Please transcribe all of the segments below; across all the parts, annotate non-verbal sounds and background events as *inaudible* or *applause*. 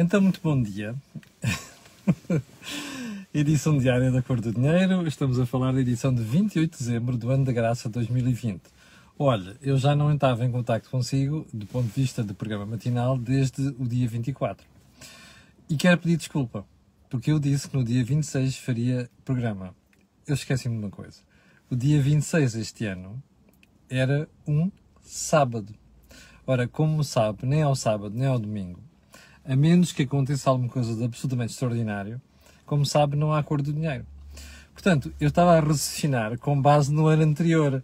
Então, muito bom dia. *laughs* edição diária da Cor do Dinheiro. Estamos a falar da edição de 28 de dezembro do ano da graça 2020. Olha, eu já não estava em contato consigo, do ponto de vista do programa matinal, desde o dia 24. E quero pedir desculpa, porque eu disse que no dia 26 faria programa. Eu esqueci-me de uma coisa. O dia 26 este ano era um sábado. Ora, como sabe, nem ao sábado nem ao domingo, a menos que aconteça alguma coisa de absolutamente extraordinário, como sabe, não há cor do dinheiro. Portanto, eu estava a raciocinar com base no ano anterior,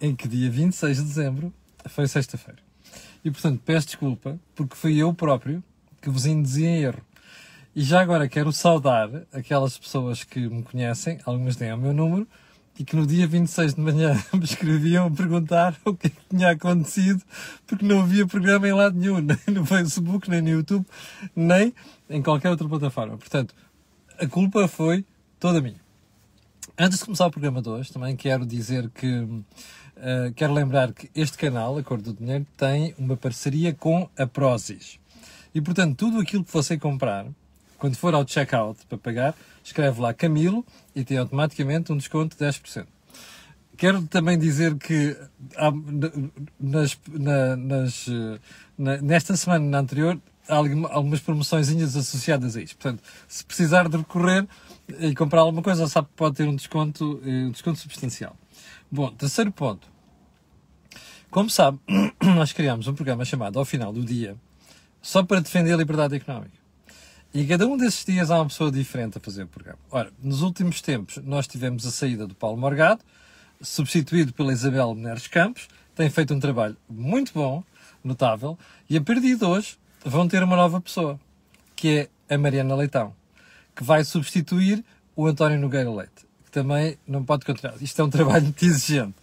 em que dia 26 de dezembro foi sexta-feira. E, portanto, peço desculpa, porque fui eu próprio que vos induzi em erro. E já agora quero saudar aquelas pessoas que me conhecem, algumas têm o meu número, e que no dia 26 de manhã *laughs* me escreviam a perguntar o que, é que tinha acontecido, porque não havia programa em lado nenhum, *laughs* nem no Facebook, nem no YouTube, nem em qualquer outra plataforma. Portanto, a culpa foi toda minha. Antes de começar o programa de hoje, também quero dizer que uh, quero lembrar que este canal, A Cor do Dinheiro, tem uma parceria com a Prozis. E portanto, tudo aquilo que você comprar, quando for ao checkout para pagar, escreve lá Camilo e tem automaticamente um desconto de 10%. Quero também dizer que há, nas, na, nas, na, nesta semana na anterior há algumas promoções associadas a isto. Portanto, se precisar de recorrer e comprar alguma coisa, sabe que pode ter um desconto, um desconto substancial. Bom, terceiro ponto. Como sabe, *clears throat* nós criámos um programa chamado Ao Final do Dia só para defender a liberdade económica. E cada um desses dias há uma pessoa diferente a fazer o programa. Ora, nos últimos tempos nós tivemos a saída do Paulo Morgado, substituído pela Isabel Neres Campos, tem feito um trabalho muito bom, notável, e a partir de hoje vão ter uma nova pessoa, que é a Mariana Leitão, que vai substituir o António Nogueira Leite, que também não pode continuar. Isto é um trabalho *laughs* muito exigente.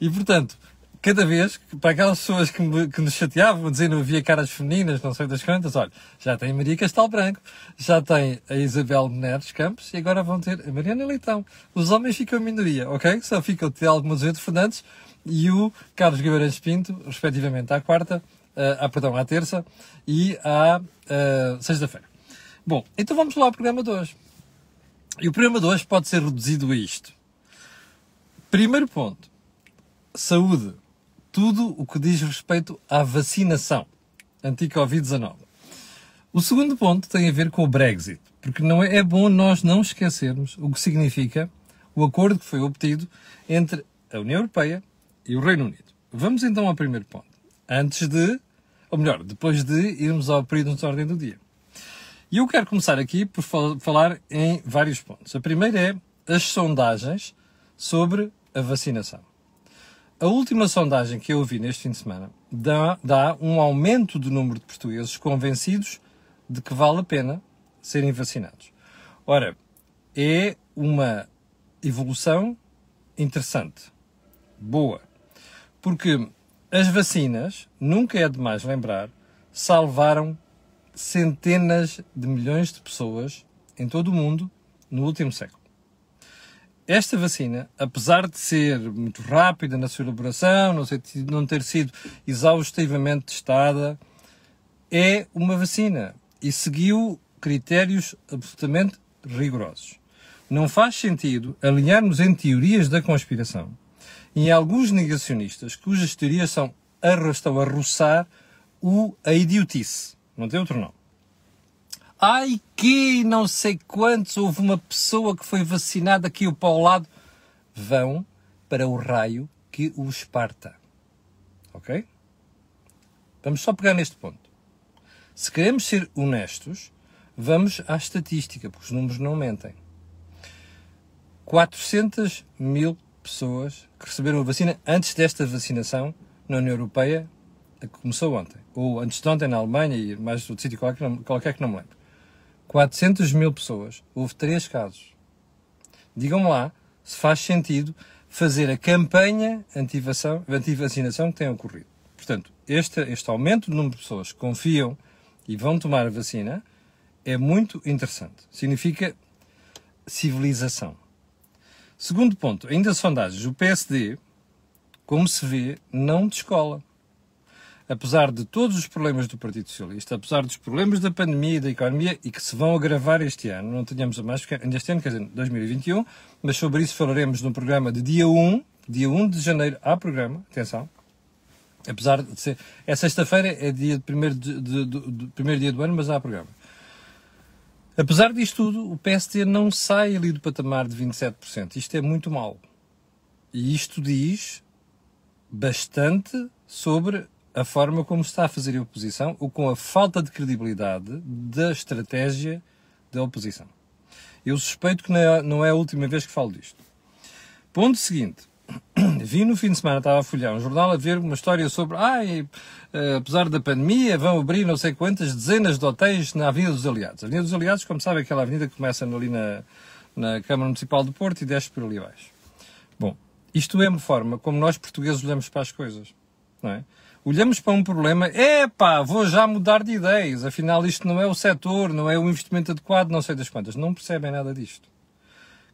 E, portanto, cada vez, para aquelas pessoas que, me, que nos chateavam, dizendo havia caras femininas, não sei das quantas, olha, já tem Maria Castelo Branco, já tem a Isabel Neres Campos e agora vão ter a Mariana Leitão. Os homens ficam minoria, ok? Só ficam o Telmo Azevedo Fernandes e o Carlos Guimarães Pinto, respectivamente à quarta, à, perdão, à terça e à uh, sexta-feira. Bom, então vamos lá ao programa de hoje. E o programa de hoje pode ser reduzido a isto. Primeiro ponto. Saúde tudo o que diz respeito à vacinação anti-Covid-19. O segundo ponto tem a ver com o Brexit, porque não é, é bom nós não esquecermos o que significa o acordo que foi obtido entre a União Europeia e o Reino Unido. Vamos então ao primeiro ponto. Antes de, ou melhor, depois de irmos ao período de ordem do dia. E eu quero começar aqui por falar em vários pontos. A primeira é as sondagens sobre a vacinação. A última sondagem que eu ouvi neste fim de semana dá, dá um aumento do número de portugueses convencidos de que vale a pena serem vacinados. Ora, é uma evolução interessante, boa, porque as vacinas, nunca é demais lembrar, salvaram centenas de milhões de pessoas em todo o mundo no último século. Esta vacina, apesar de ser muito rápida na sua elaboração, não, ter sido exaustivamente testada, é uma vacina e seguiu critérios absolutamente rigorosos. Não faz sentido alinharmos em teorias da conspiração e em alguns negacionistas cujas teorias são, estão a roçar o, a idiotice. Não tem outro nome. Ai que não sei quantos, houve uma pessoa que foi vacinada aqui para o lado. Vão para o raio que o esparta. Ok? Vamos só pegar neste ponto. Se queremos ser honestos, vamos à estatística, porque os números não mentem. 400 mil pessoas que receberam a vacina antes desta vacinação na União Europeia, que começou ontem. Ou antes de ontem na Alemanha e mais outro sítio qualquer, qualquer que não me lembro. 400 mil pessoas, houve três casos. Digam lá se faz sentido fazer a campanha anti-vacinação que tem ocorrido. Portanto, este, este aumento do número de pessoas que confiam e vão tomar a vacina é muito interessante. Significa civilização. Segundo ponto, ainda sondagens, o PSD, como se vê, não descola. Apesar de todos os problemas do Partido Socialista, apesar dos problemas da pandemia e da economia e que se vão agravar este ano, não tenhamos a mais, ainda este ano, quer dizer, 2021, mas sobre isso falaremos no programa de dia 1, dia 1 de janeiro, há programa, atenção, apesar de ser, é sexta-feira, é dia de primeiro, de, de, de, primeiro dia do ano, mas há programa. Apesar disto tudo, o PST não sai ali do patamar de 27%. Isto é muito mau. E isto diz bastante sobre a forma como está a fazer a oposição ou com a falta de credibilidade da estratégia da oposição. Eu suspeito que não é a última vez que falo disto. Ponto seguinte. *clears throat* Vi no fim de semana, estava a folhear um jornal a ver uma história sobre, ai, eh, apesar da pandemia, vão abrir não sei quantas dezenas de hotéis na Avenida dos Aliados. A Avenida dos Aliados, como sabe, é aquela avenida que começa ali na, na Câmara Municipal de Porto e desce por ali abaixo. Bom, isto é uma forma como nós portugueses olhamos para as coisas, não é? Olhamos para um problema, epá, vou já mudar de ideias, afinal isto não é o setor, não é o investimento adequado, não sei das quantas. Não percebem nada disto.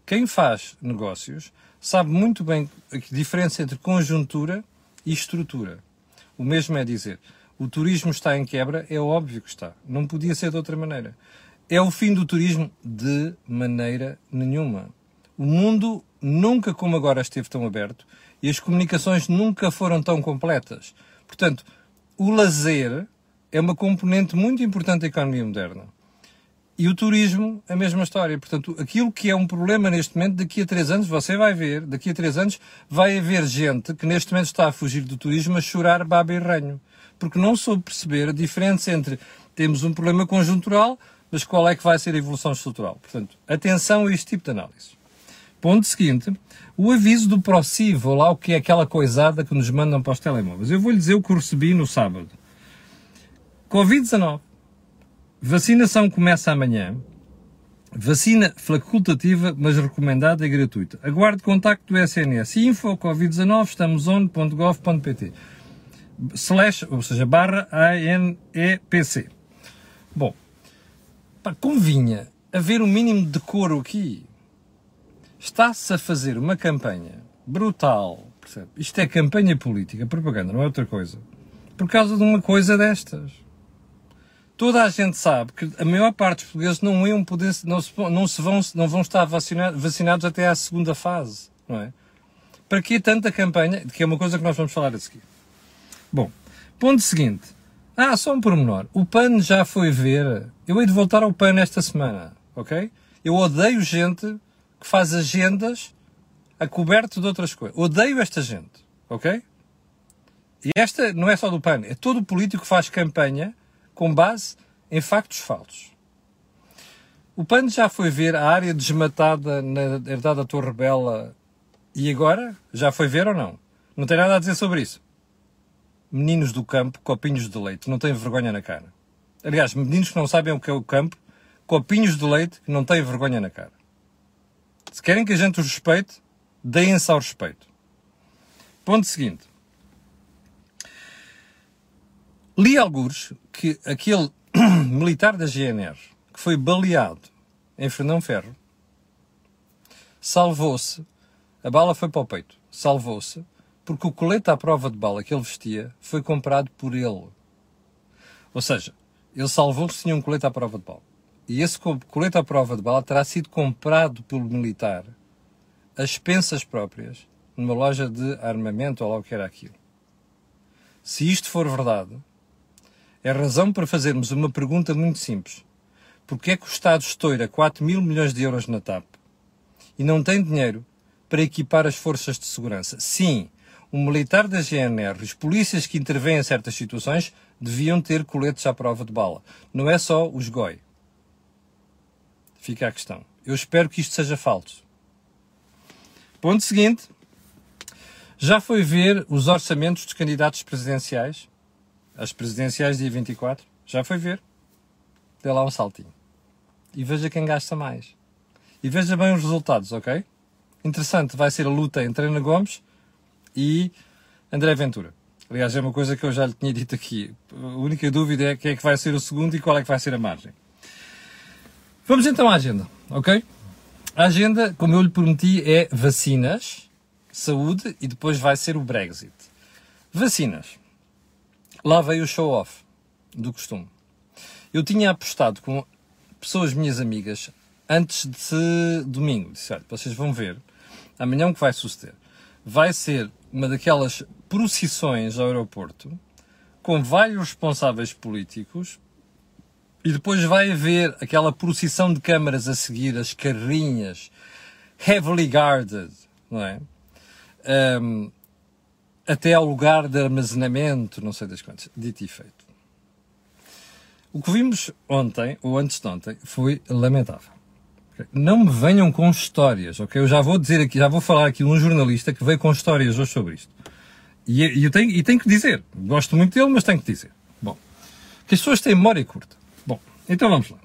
Quem faz negócios sabe muito bem a diferença entre conjuntura e estrutura. O mesmo é dizer, o turismo está em quebra, é óbvio que está. Não podia ser de outra maneira. É o fim do turismo de maneira nenhuma. O mundo nunca como agora esteve tão aberto e as comunicações nunca foram tão completas. Portanto, o lazer é uma componente muito importante da economia moderna. E o turismo, a mesma história. Portanto, aquilo que é um problema neste momento, daqui a três anos, você vai ver, daqui a três anos, vai haver gente que neste momento está a fugir do turismo a chorar baba e ranho. Porque não soube perceber a diferença entre temos um problema conjuntural, mas qual é que vai ser a evolução estrutural. Portanto, atenção a este tipo de análise. Ponto seguinte, o aviso do ProSivo, lá o que é aquela coisada que nos mandam para os telemóveis. Eu vou-lhe dizer o que recebi no sábado. Covid-19. Vacinação começa amanhã. Vacina facultativa, mas recomendada e gratuita. Aguarde contacto do SNS. Info Covid-19, estamos on.gov.pt. Slash, ou seja, barra ANEPC. Bom, pá, convinha haver um mínimo de decoro aqui está-se a fazer uma campanha brutal, percebe? Isto é campanha política, propaganda, não é outra coisa. Por causa de uma coisa destas. Toda a gente sabe que a maior parte dos portugueses não iam poder, não, se, não, se vão, não vão estar vacinados, até à segunda fase, não é? Para que tanta campanha? Que é uma coisa que nós vamos falar a seguir. Bom, ponto seguinte. Ah, só um pormenor. O PAN já foi ver. Eu hei de voltar ao PAN esta semana, ok? Eu odeio gente que faz agendas a coberto de outras coisas. Odeio esta gente, ok? E esta não é só do PAN, é todo político que faz campanha com base em factos falsos. O PAN já foi ver a área desmatada na herdade da Torre Bela e agora? Já foi ver ou não? Não tem nada a dizer sobre isso. Meninos do campo, copinhos de leite, não têm vergonha na cara. Aliás, meninos que não sabem o que é o campo, copinhos de leite que não têm vergonha na cara. Se querem que a gente os respeite, deem-se ao respeito. Ponto seguinte. Li alguns que aquele *clears throat* militar da GNR que foi baleado em Fernão Ferro salvou-se, a bala foi para o peito, salvou-se porque o colete à prova de bala que ele vestia foi comprado por ele. Ou seja, ele salvou-se tinha um colete à prova de bala. E esse colete à prova de bala terá sido comprado pelo militar a expensas próprias numa loja de armamento ou lá o que era aquilo. Se isto for verdade, é razão para fazermos uma pergunta muito simples. Porquê é que o Estado estoura 4 mil milhões de euros na TAP e não tem dinheiro para equipar as forças de segurança? Sim, o militar da GNR, os polícias que intervêm em certas situações, deviam ter coletes à prova de bala. Não é só os GOI. Fica a questão. Eu espero que isto seja falso. Ponto seguinte. Já foi ver os orçamentos dos candidatos presidenciais? As presidenciais dia 24? Já foi ver? Dê lá um saltinho. E veja quem gasta mais. E veja bem os resultados, ok? Interessante, vai ser a luta entre Ana Gomes e André Ventura. Aliás, é uma coisa que eu já lhe tinha dito aqui. A única dúvida é quem é que vai ser o segundo e qual é que vai ser a margem. Vamos então à agenda, ok? A agenda, como eu lhe prometi, é vacinas, saúde e depois vai ser o Brexit. Vacinas. lá veio o show-off do costume. Eu tinha apostado com pessoas minhas amigas antes de domingo. Disse, olha, vocês vão ver, amanhã o que vai suceder? Vai ser uma daquelas procissões ao aeroporto com vários responsáveis políticos e depois vai haver aquela procissão de câmaras a seguir, as carrinhas, heavily guarded, não é? Um, até ao lugar de armazenamento, não sei das quantas, dito e feito. O que vimos ontem, ou antes de ontem, foi lamentável. Não me venham com histórias, ok? Eu já vou dizer aqui, já vou falar aqui de um jornalista que veio com histórias hoje sobre isto. E, e eu tenho, e tenho que dizer, gosto muito dele, mas tenho que dizer. Bom, que as pessoas têm memória curta. Então vamos lá.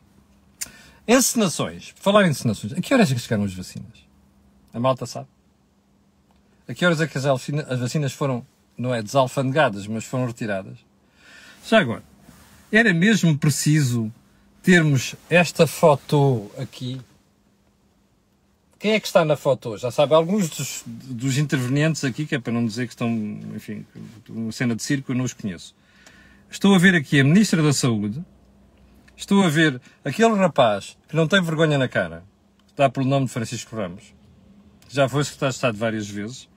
Encenações. Falar em encenações. A que horas é que chegaram as vacinas? A malta sabe? A que horas é que as, as vacinas foram, não é desalfandegadas, mas foram retiradas? Já agora, era mesmo preciso termos esta foto aqui? Quem é que está na foto? Já sabe, alguns dos, dos intervenientes aqui, que é para não dizer que estão, enfim, uma cena de circo, eu não os conheço. Estou a ver aqui a Ministra da Saúde, estou a ver aquele rapaz que não tem vergonha na cara, está pelo nome de Francisco Ramos, já foi secretário de Estado várias vezes.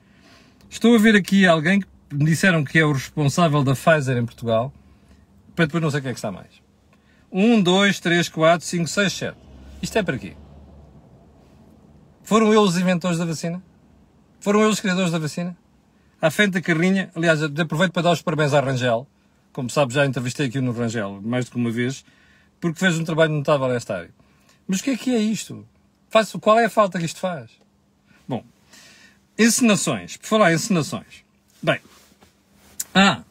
Estou a ver aqui alguém que me disseram que é o responsável da Pfizer em Portugal, para depois não sei quem é que está mais. 1, 2, 3, 4, 5, 6, 7. Isto é para quê? Foram eles os inventores da vacina? Foram eles os criadores da vacina? À frente da carrinha, aliás, aproveito para dar os parabéns à Rangel. Como sabe, já entrevistei aqui no Rangel mais do que uma vez, porque fez um trabalho notável nesta área. Mas o que é que é isto? Faz, qual é a falta que isto faz? Bom, encenações. Por falar em encenações. Bem, ah,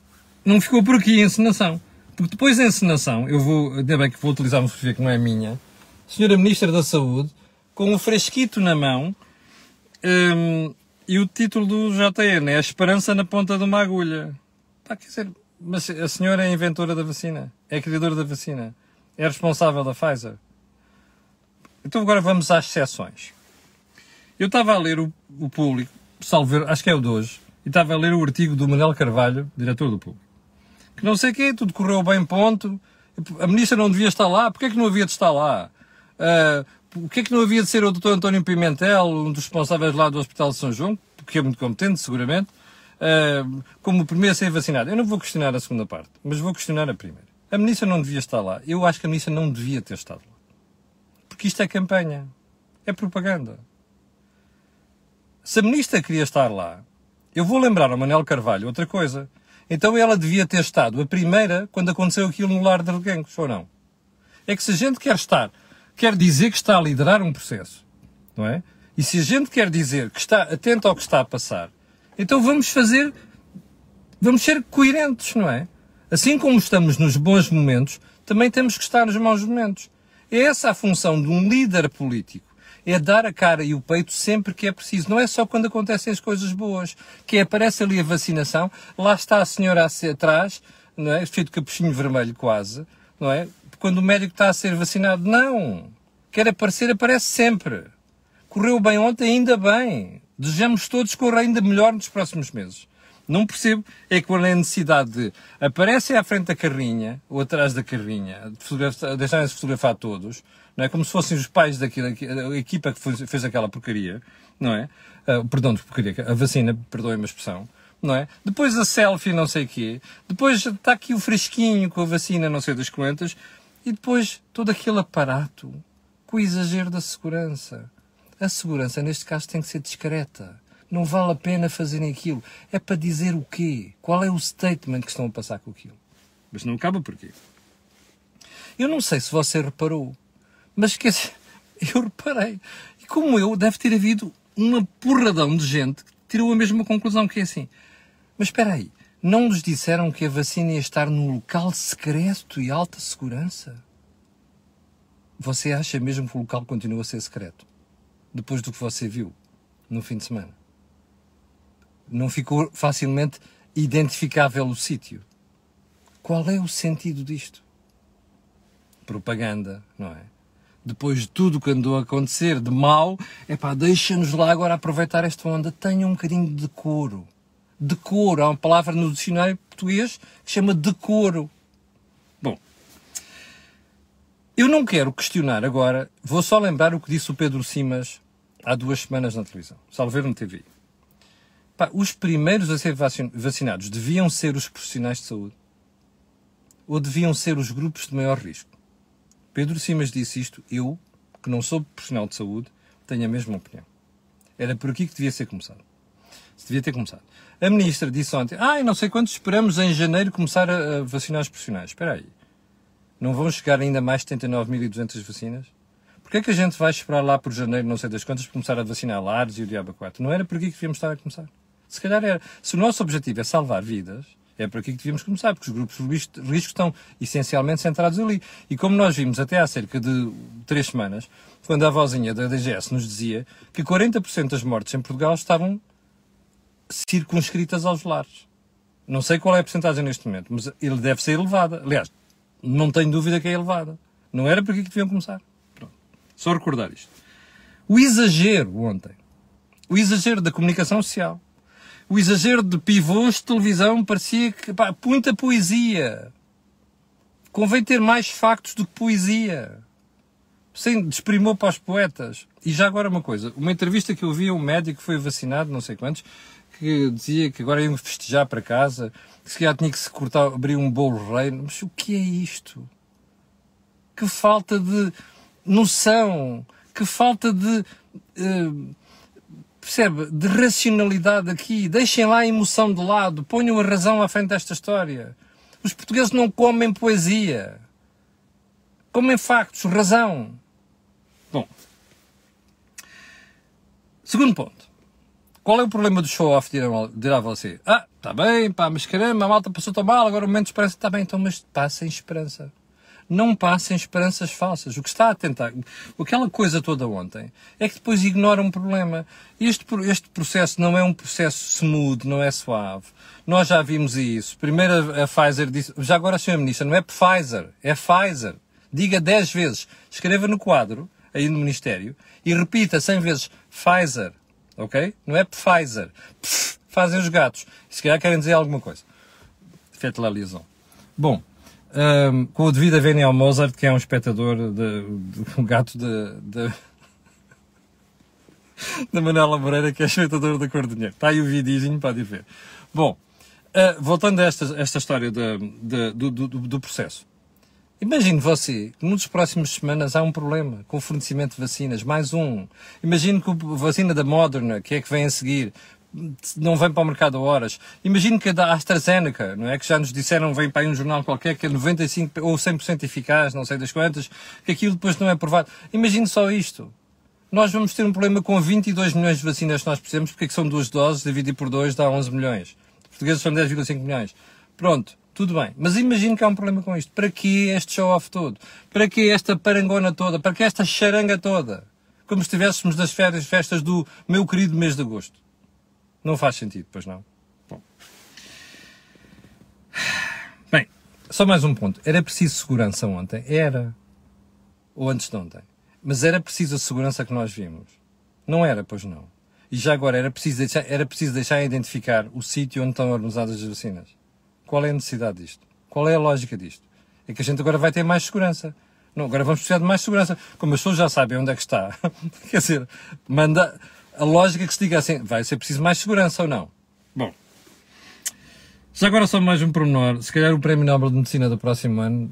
não ficou por aqui a encenação. Porque depois da encenação, eu vou, ainda bem que vou utilizar uma fotografia que não é minha, Senhora Ministra da Saúde, com um fresquito na mão, um, e o título do JN é A Esperança na Ponta de uma Agulha. Pá, quer dizer, mas a senhora é inventora da vacina, é criadora da vacina, é responsável da Pfizer. Então agora vamos às exceções. Eu estava a ler o, o público, salvo acho que é o de hoje, e estava a ler o artigo do Manuel Carvalho, diretor do público que não sei o quê, tudo correu bem, ponto. A ministra não devia estar lá, porquê é que não havia de estar lá? Uh, porquê é que não havia de ser o Dr. António Pimentel, um dos responsáveis lá do Hospital de São João, porque é muito competente, seguramente, uh, como o primeiro a ser vacinado? Eu não vou questionar a segunda parte, mas vou questionar a primeira. A ministra não devia estar lá. Eu acho que a ministra não devia ter estado lá. Porque isto é campanha. É propaganda. Se a ministra queria estar lá, eu vou lembrar ao Manel Carvalho outra coisa. Então ela devia ter estado a primeira quando aconteceu aquilo no lar de Reguengos, ou não? É que se a gente quer estar, quer dizer que está a liderar um processo, não é? E se a gente quer dizer que está atento ao que está a passar, então vamos fazer, vamos ser coerentes, não é? Assim como estamos nos bons momentos, também temos que estar nos maus momentos. É essa a função de um líder político é dar a cara e o peito sempre que é preciso. Não é só quando acontecem as coisas boas, que aparece ali a vacinação, lá está a senhora atrás, não é? Feito capuchinho vermelho quase, não é? Quando o médico está a ser vacinado. Não! Quer aparecer, aparece sempre. Correu bem ontem, ainda bem. Desejamos todos corra ainda melhor nos próximos meses. Não percebo é quando é necessidade de aparecem à frente da carrinha, ou atrás da carrinha, de deixarem-se fotografar todos, não é? Como se fossem os pais daquilo, a equipa que fez aquela porcaria, não é? Uh, perdão, de porcaria, a vacina, perdoem-me a expressão, não é? Depois a selfie, não sei o quê, depois está aqui o fresquinho com a vacina, não sei das quantas, e depois todo aquele aparato com o exagero da segurança. A segurança, neste caso, tem que ser discreta. Não vale a pena fazerem aquilo. É para dizer o quê? Qual é o statement que estão a passar com aquilo? Mas não acaba por quê? Eu não sei se você reparou, mas quer dizer, *laughs* eu reparei. E como eu, deve ter havido uma porradão de gente que tirou a mesma conclusão, que é assim. Mas espera aí, não nos disseram que a vacina ia estar num local secreto e alta segurança? Você acha mesmo que o local continua a ser secreto? Depois do que você viu no fim de semana? Não ficou facilmente identificável o sítio? Qual é o sentido disto? Propaganda, não é? depois de tudo que andou a acontecer de mal, é pá, deixa-nos lá agora aproveitar esta onda. Tenha um bocadinho de decoro. decoro. Há uma palavra no dicionário português que chama decoro. Bom, eu não quero questionar agora, vou só lembrar o que disse o Pedro Simas há duas semanas na televisão, salvo no TV. Pá, os primeiros a ser vacinados deviam ser os profissionais de saúde ou deviam ser os grupos de maior risco? Pedro Simas disse isto, eu, que não sou profissional de saúde, tenho a mesma opinião. Era por aqui que devia ser começado. Se devia ter começado. A ministra disse ontem, ah, não sei quantos esperamos em janeiro começar a, vacinar os profissionais. Espera aí. Não vão chegar ainda mais 79.200 vacinas? Porquê é que a gente vai esperar lá por janeiro, não sei das quantas, para começar a vacinar Lares e o Diabo 4? Não era por aqui que devíamos estar a começar. Se calhar era. Se o nosso objetivo é salvar vidas, é por aqui que devíamos começar, porque os grupos de risco, risco estão essencialmente centrados ali. E como nós vimos até há cerca de três semanas, quando a vozinha da DGS nos dizia que 40% das mortes em Portugal estavam circunscritas aos lares. Não sei qual é a porcentagem neste momento, mas ele deve ser elevada. Aliás, não tenho dúvida que é elevada. Não era por aqui que deviam começar. Pronto. Só recordar isto. O exagero ontem. O exagero da comunicação social o exagero de pivôs de televisão parecia que, pá, muita poesia. Convém ter mais factos do que poesia. Sem desprimou para os poetas. E já agora uma coisa, uma entrevista que eu vi a um médico que foi vacinado, não sei quantos, que dizia que agora iam festejar para casa, que se calhar tinha que se cortar, abrir um bolo reino. Mas o que é isto? Que falta de noção, que falta de uh, percebe, de racionalidade aqui. Deixem lá a emoção de lado, ponham a razão à frente desta história. Os portugueses não comem poesia. Comem factos, razão. Bom. Segundo ponto. Qual é o problema do show-off, dirá você? Ah, está bem, pá, mas caramba, a malta passou tão mal, agora o momento de esperança está bem, então, mas passem esperança não passem esperanças falsas. O que está a tentar, aquela coisa toda ontem, é que depois ignora um problema. Este, este processo não é um processo smooth, não é suave. Nós já vimos isso. Primeiro a, a Pfizer disse, já agora a senhora ministra, não é Pfizer, é Pfizer. Diga 10 vezes, escreva no quadro, aí no Ministério, e repita 100 vezes Pfizer, ok? Não é Pfizer. Pff, fazem os gatos. Se calhar querem dizer alguma coisa. Faites la liaison. Bom, um, com o devido a ao Mozart, que é um espectador, de, de um gato de da *laughs* Manela Moreira, que é espectador da Cor do Dinheiro. Está aí o videozinho, ir ver. Bom, uh, voltando a esta, esta história do, do, do, processo. Imagine você que nos próximos semanas há um problema com o fornecimento de vacinas, mais um. Imagine que a vacina da Moderna, que é que vem a seguir, não vem para o mercado a horas. Imagino que a da AstraZeneca, não é? Que já nos disseram, vem para aí um jornal qualquer, que é 95% ou 100% eficaz, não sei das quantas, que aquilo depois não é provado. Imagine só isto. Nós vamos ter um problema com 22 milhões de vacinas que nós precisamos, porque é são duas doses, dividir por dois dá 11 milhões. Os portugueses são 10,5 milhões. Pronto, tudo bem. Mas imagino que há um problema com isto. Para que este show-off todo? Para que esta parangona toda? Para que esta charanga toda? Como se estivéssemos nas férias, festas do meu querido mês de agosto. Não faz sentido, pois não. Bom. Bem, só mais um ponto. Era preciso segurança ontem? Era. Ou antes de ontem. Mas era preciso a segurança que nós vimos. Não era, pois não. E já agora era preciso deixar, era preciso deixar identificar o sítio onde estão armazenadas as vacinas. Qual é a necessidade disto? Qual é a lógica disto? É que a gente agora vai ter mais segurança. Não, agora vamos precisar de mais segurança. Como as pessoas já sabem onde é que está. *laughs* Quer dizer, manda, a lógica que se diga assim, vai ser preciso mais segurança ou não? Bom, já agora só mais um pormenor. Se calhar o Prémio Nobel de Medicina do próximo ano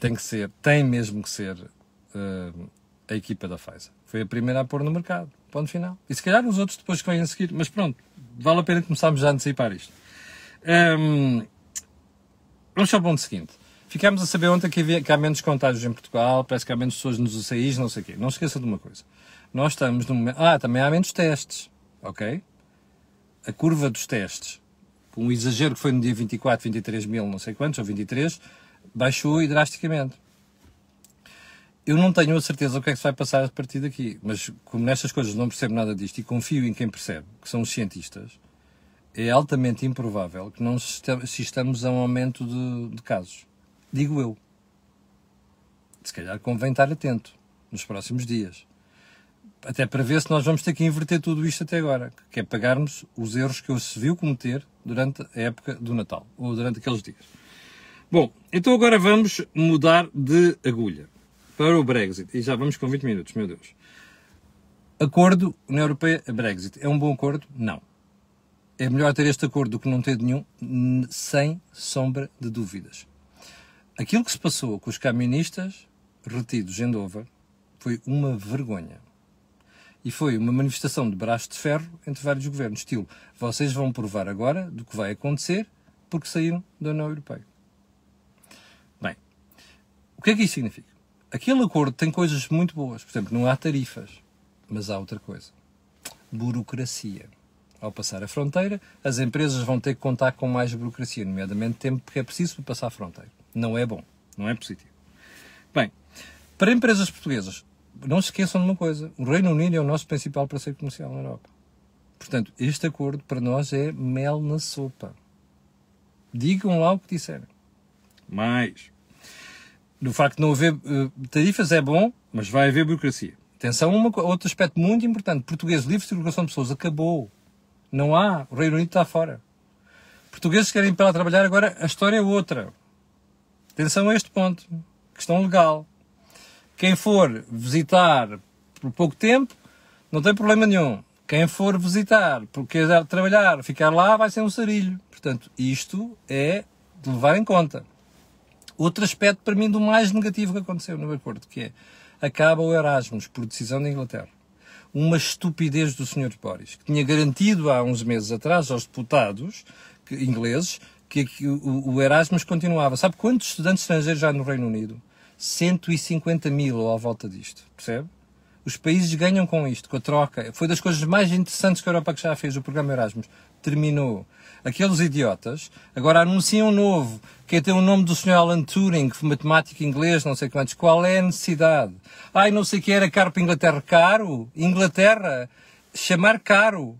tem que ser, tem mesmo que ser uh, a equipa da Pfizer. Foi a primeira a pôr no mercado. Ponto final. E se calhar os outros depois que vêm a seguir. Mas pronto, vale a pena começarmos já a antecipar isto. Um, vamos ao ponto seguinte. Ficámos a saber ontem que, havia, que há menos contágios em Portugal, parece que há menos pessoas nos UCIs, não sei o quê. Não se esqueça de uma coisa. Nós estamos no momento. Ah, também há menos testes. Ok? A curva dos testes, um exagero que foi no dia 24, 23 mil, não sei quantos, ou 23, baixou e drasticamente. Eu não tenho a certeza o que é que se vai passar a partir daqui, mas como nestas coisas não percebo nada disto e confio em quem percebe, que são os cientistas, é altamente improvável que não assistamos a um aumento de, de casos. Digo eu. Se calhar convém estar atento nos próximos dias até para ver se nós vamos ter que inverter tudo isto até agora, que é pagarmos os erros que se viu cometer durante a época do Natal, ou durante aqueles dias. Bom, então agora vamos mudar de agulha para o Brexit. E já vamos com 20 minutos, meu Deus. Acordo União Europeia-Brexit. É um bom acordo? Não. É melhor ter este acordo do que não ter nenhum, sem sombra de dúvidas. Aquilo que se passou com os camionistas retidos em Dover foi uma vergonha. E foi uma manifestação de braço de ferro entre vários governos. Estilo, vocês vão provar agora do que vai acontecer porque saíram da União Europeia. Bem, o que é que isso significa? Aquele acordo tem coisas muito boas. Por exemplo, não há tarifas, mas há outra coisa. Burocracia. Ao passar a fronteira, as empresas vão ter que contar com mais burocracia, nomeadamente tempo que é preciso para passar a fronteira. Não é bom, não é positivo. Bem, para empresas portuguesas, não se esqueçam de uma coisa: o Reino Unido é o nosso principal parceiro comercial na Europa. Portanto, este acordo para nós é mel na sopa. Digam lá o que disserem. Mais. No facto de não haver uh, tarifas é bom, mas vai haver burocracia. Atenção, uma, outro aspecto muito importante: português, livre de circulação de pessoas, acabou. Não há. O Reino Unido está fora. Portugueses querem ir para lá trabalhar, agora a história é outra. Atenção a este ponto. Questão legal. Quem for visitar por pouco tempo, não tem problema nenhum. Quem for visitar porque quiser trabalhar, ficar lá, vai ser um sarilho. Portanto, isto é de levar em conta. Outro aspecto, para mim, do mais negativo que aconteceu no acordo, que é acaba o Erasmus por decisão da Inglaterra. Uma estupidez do Sr. Boris, que tinha garantido há uns meses atrás aos deputados ingleses que, o Erasmus continuava. Sabe quantos estudantes estrangeiros já no Reino Unido? 150 mil ou à volta disto, percebe? Os países ganham com isto, com a troca. Foi das coisas mais interessantes que a Europa que já fez, o programa Erasmus. Terminou. Aqueles idiotas agora anunciam um novo, que é ter o nome do Sr. Alan Turing, matemático inglês, não sei quantos. Qual é a necessidade? Ai, não sei o que era caro para Inglaterra. Caro? Inglaterra? Chamar caro.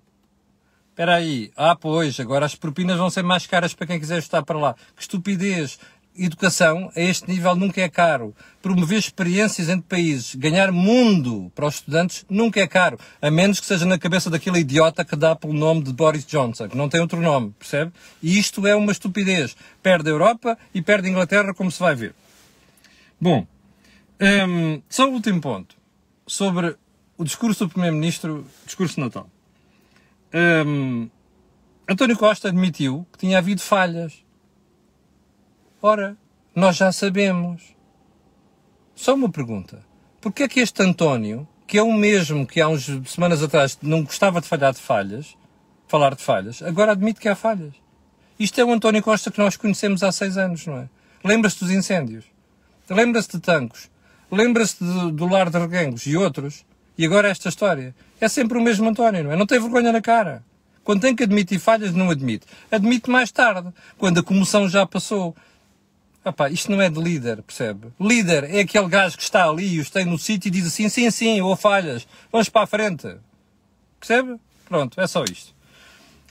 Espera aí. Ah, pois, agora as propinas vão ser mais caras para quem quiser estar para lá. Que estupidez educação a este nível nunca é caro. Promover experiências entre países, ganhar mundo para os estudantes nunca é caro. A menos que seja na cabeça daquele idiota que dá pelo nome de Boris Johnson, que não tem outro nome, percebe? E isto é uma estupidez. Perde a Europa e perde a Inglaterra, como se vai ver. Bom, um, só o último ponto. Sobre o discurso do Primeiro-Ministro, discurso de Natal. Um, António Costa admitiu que tinha havido falhas Ora, nós já sabemos. Só uma pergunta. Porquê é que este António, que é o mesmo que há uns semanas atrás não gostava de falhar de falhas, falar de falhas, agora admite que há falhas? Isto é o António Costa que nós conhecemos há seis anos, não é? Lembra-se dos incêndios? Lembra-se de Tancos? Lembra-se do Lar de Reguengos e outros? E agora esta história? É sempre o mesmo António, não é? Não tem vergonha na cara. Quando tem que admitir falhas, não admite. Admite mais tarde, quando a comoção já passou. Epá, isto não é de líder, percebe? Líder é aquele gajo que está ali e os tem no sítio e diz assim, sim, sim, ou falhas, vamos para a frente. Percebe? Pronto, é só isto.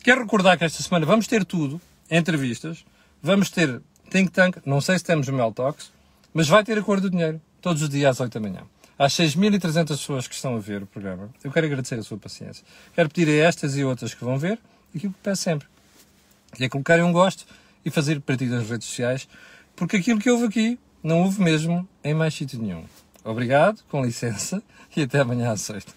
Quero recordar que esta semana vamos ter tudo, entrevistas, vamos ter think tank, não sei se temos o Mel Talks, mas vai ter acordo do dinheiro, todos os dias às 8 da manhã. Às 6.300 pessoas que estão a ver o programa, eu quero agradecer a sua paciência. Quero pedir a estas e outras que vão ver aquilo que peço sempre, que é colocarem um gosto e fazer partidas nas redes sociais, porque aquilo que houve aqui não houve mesmo em mais sítio nenhum. Obrigado, com licença, *laughs* e até amanhã às sexta.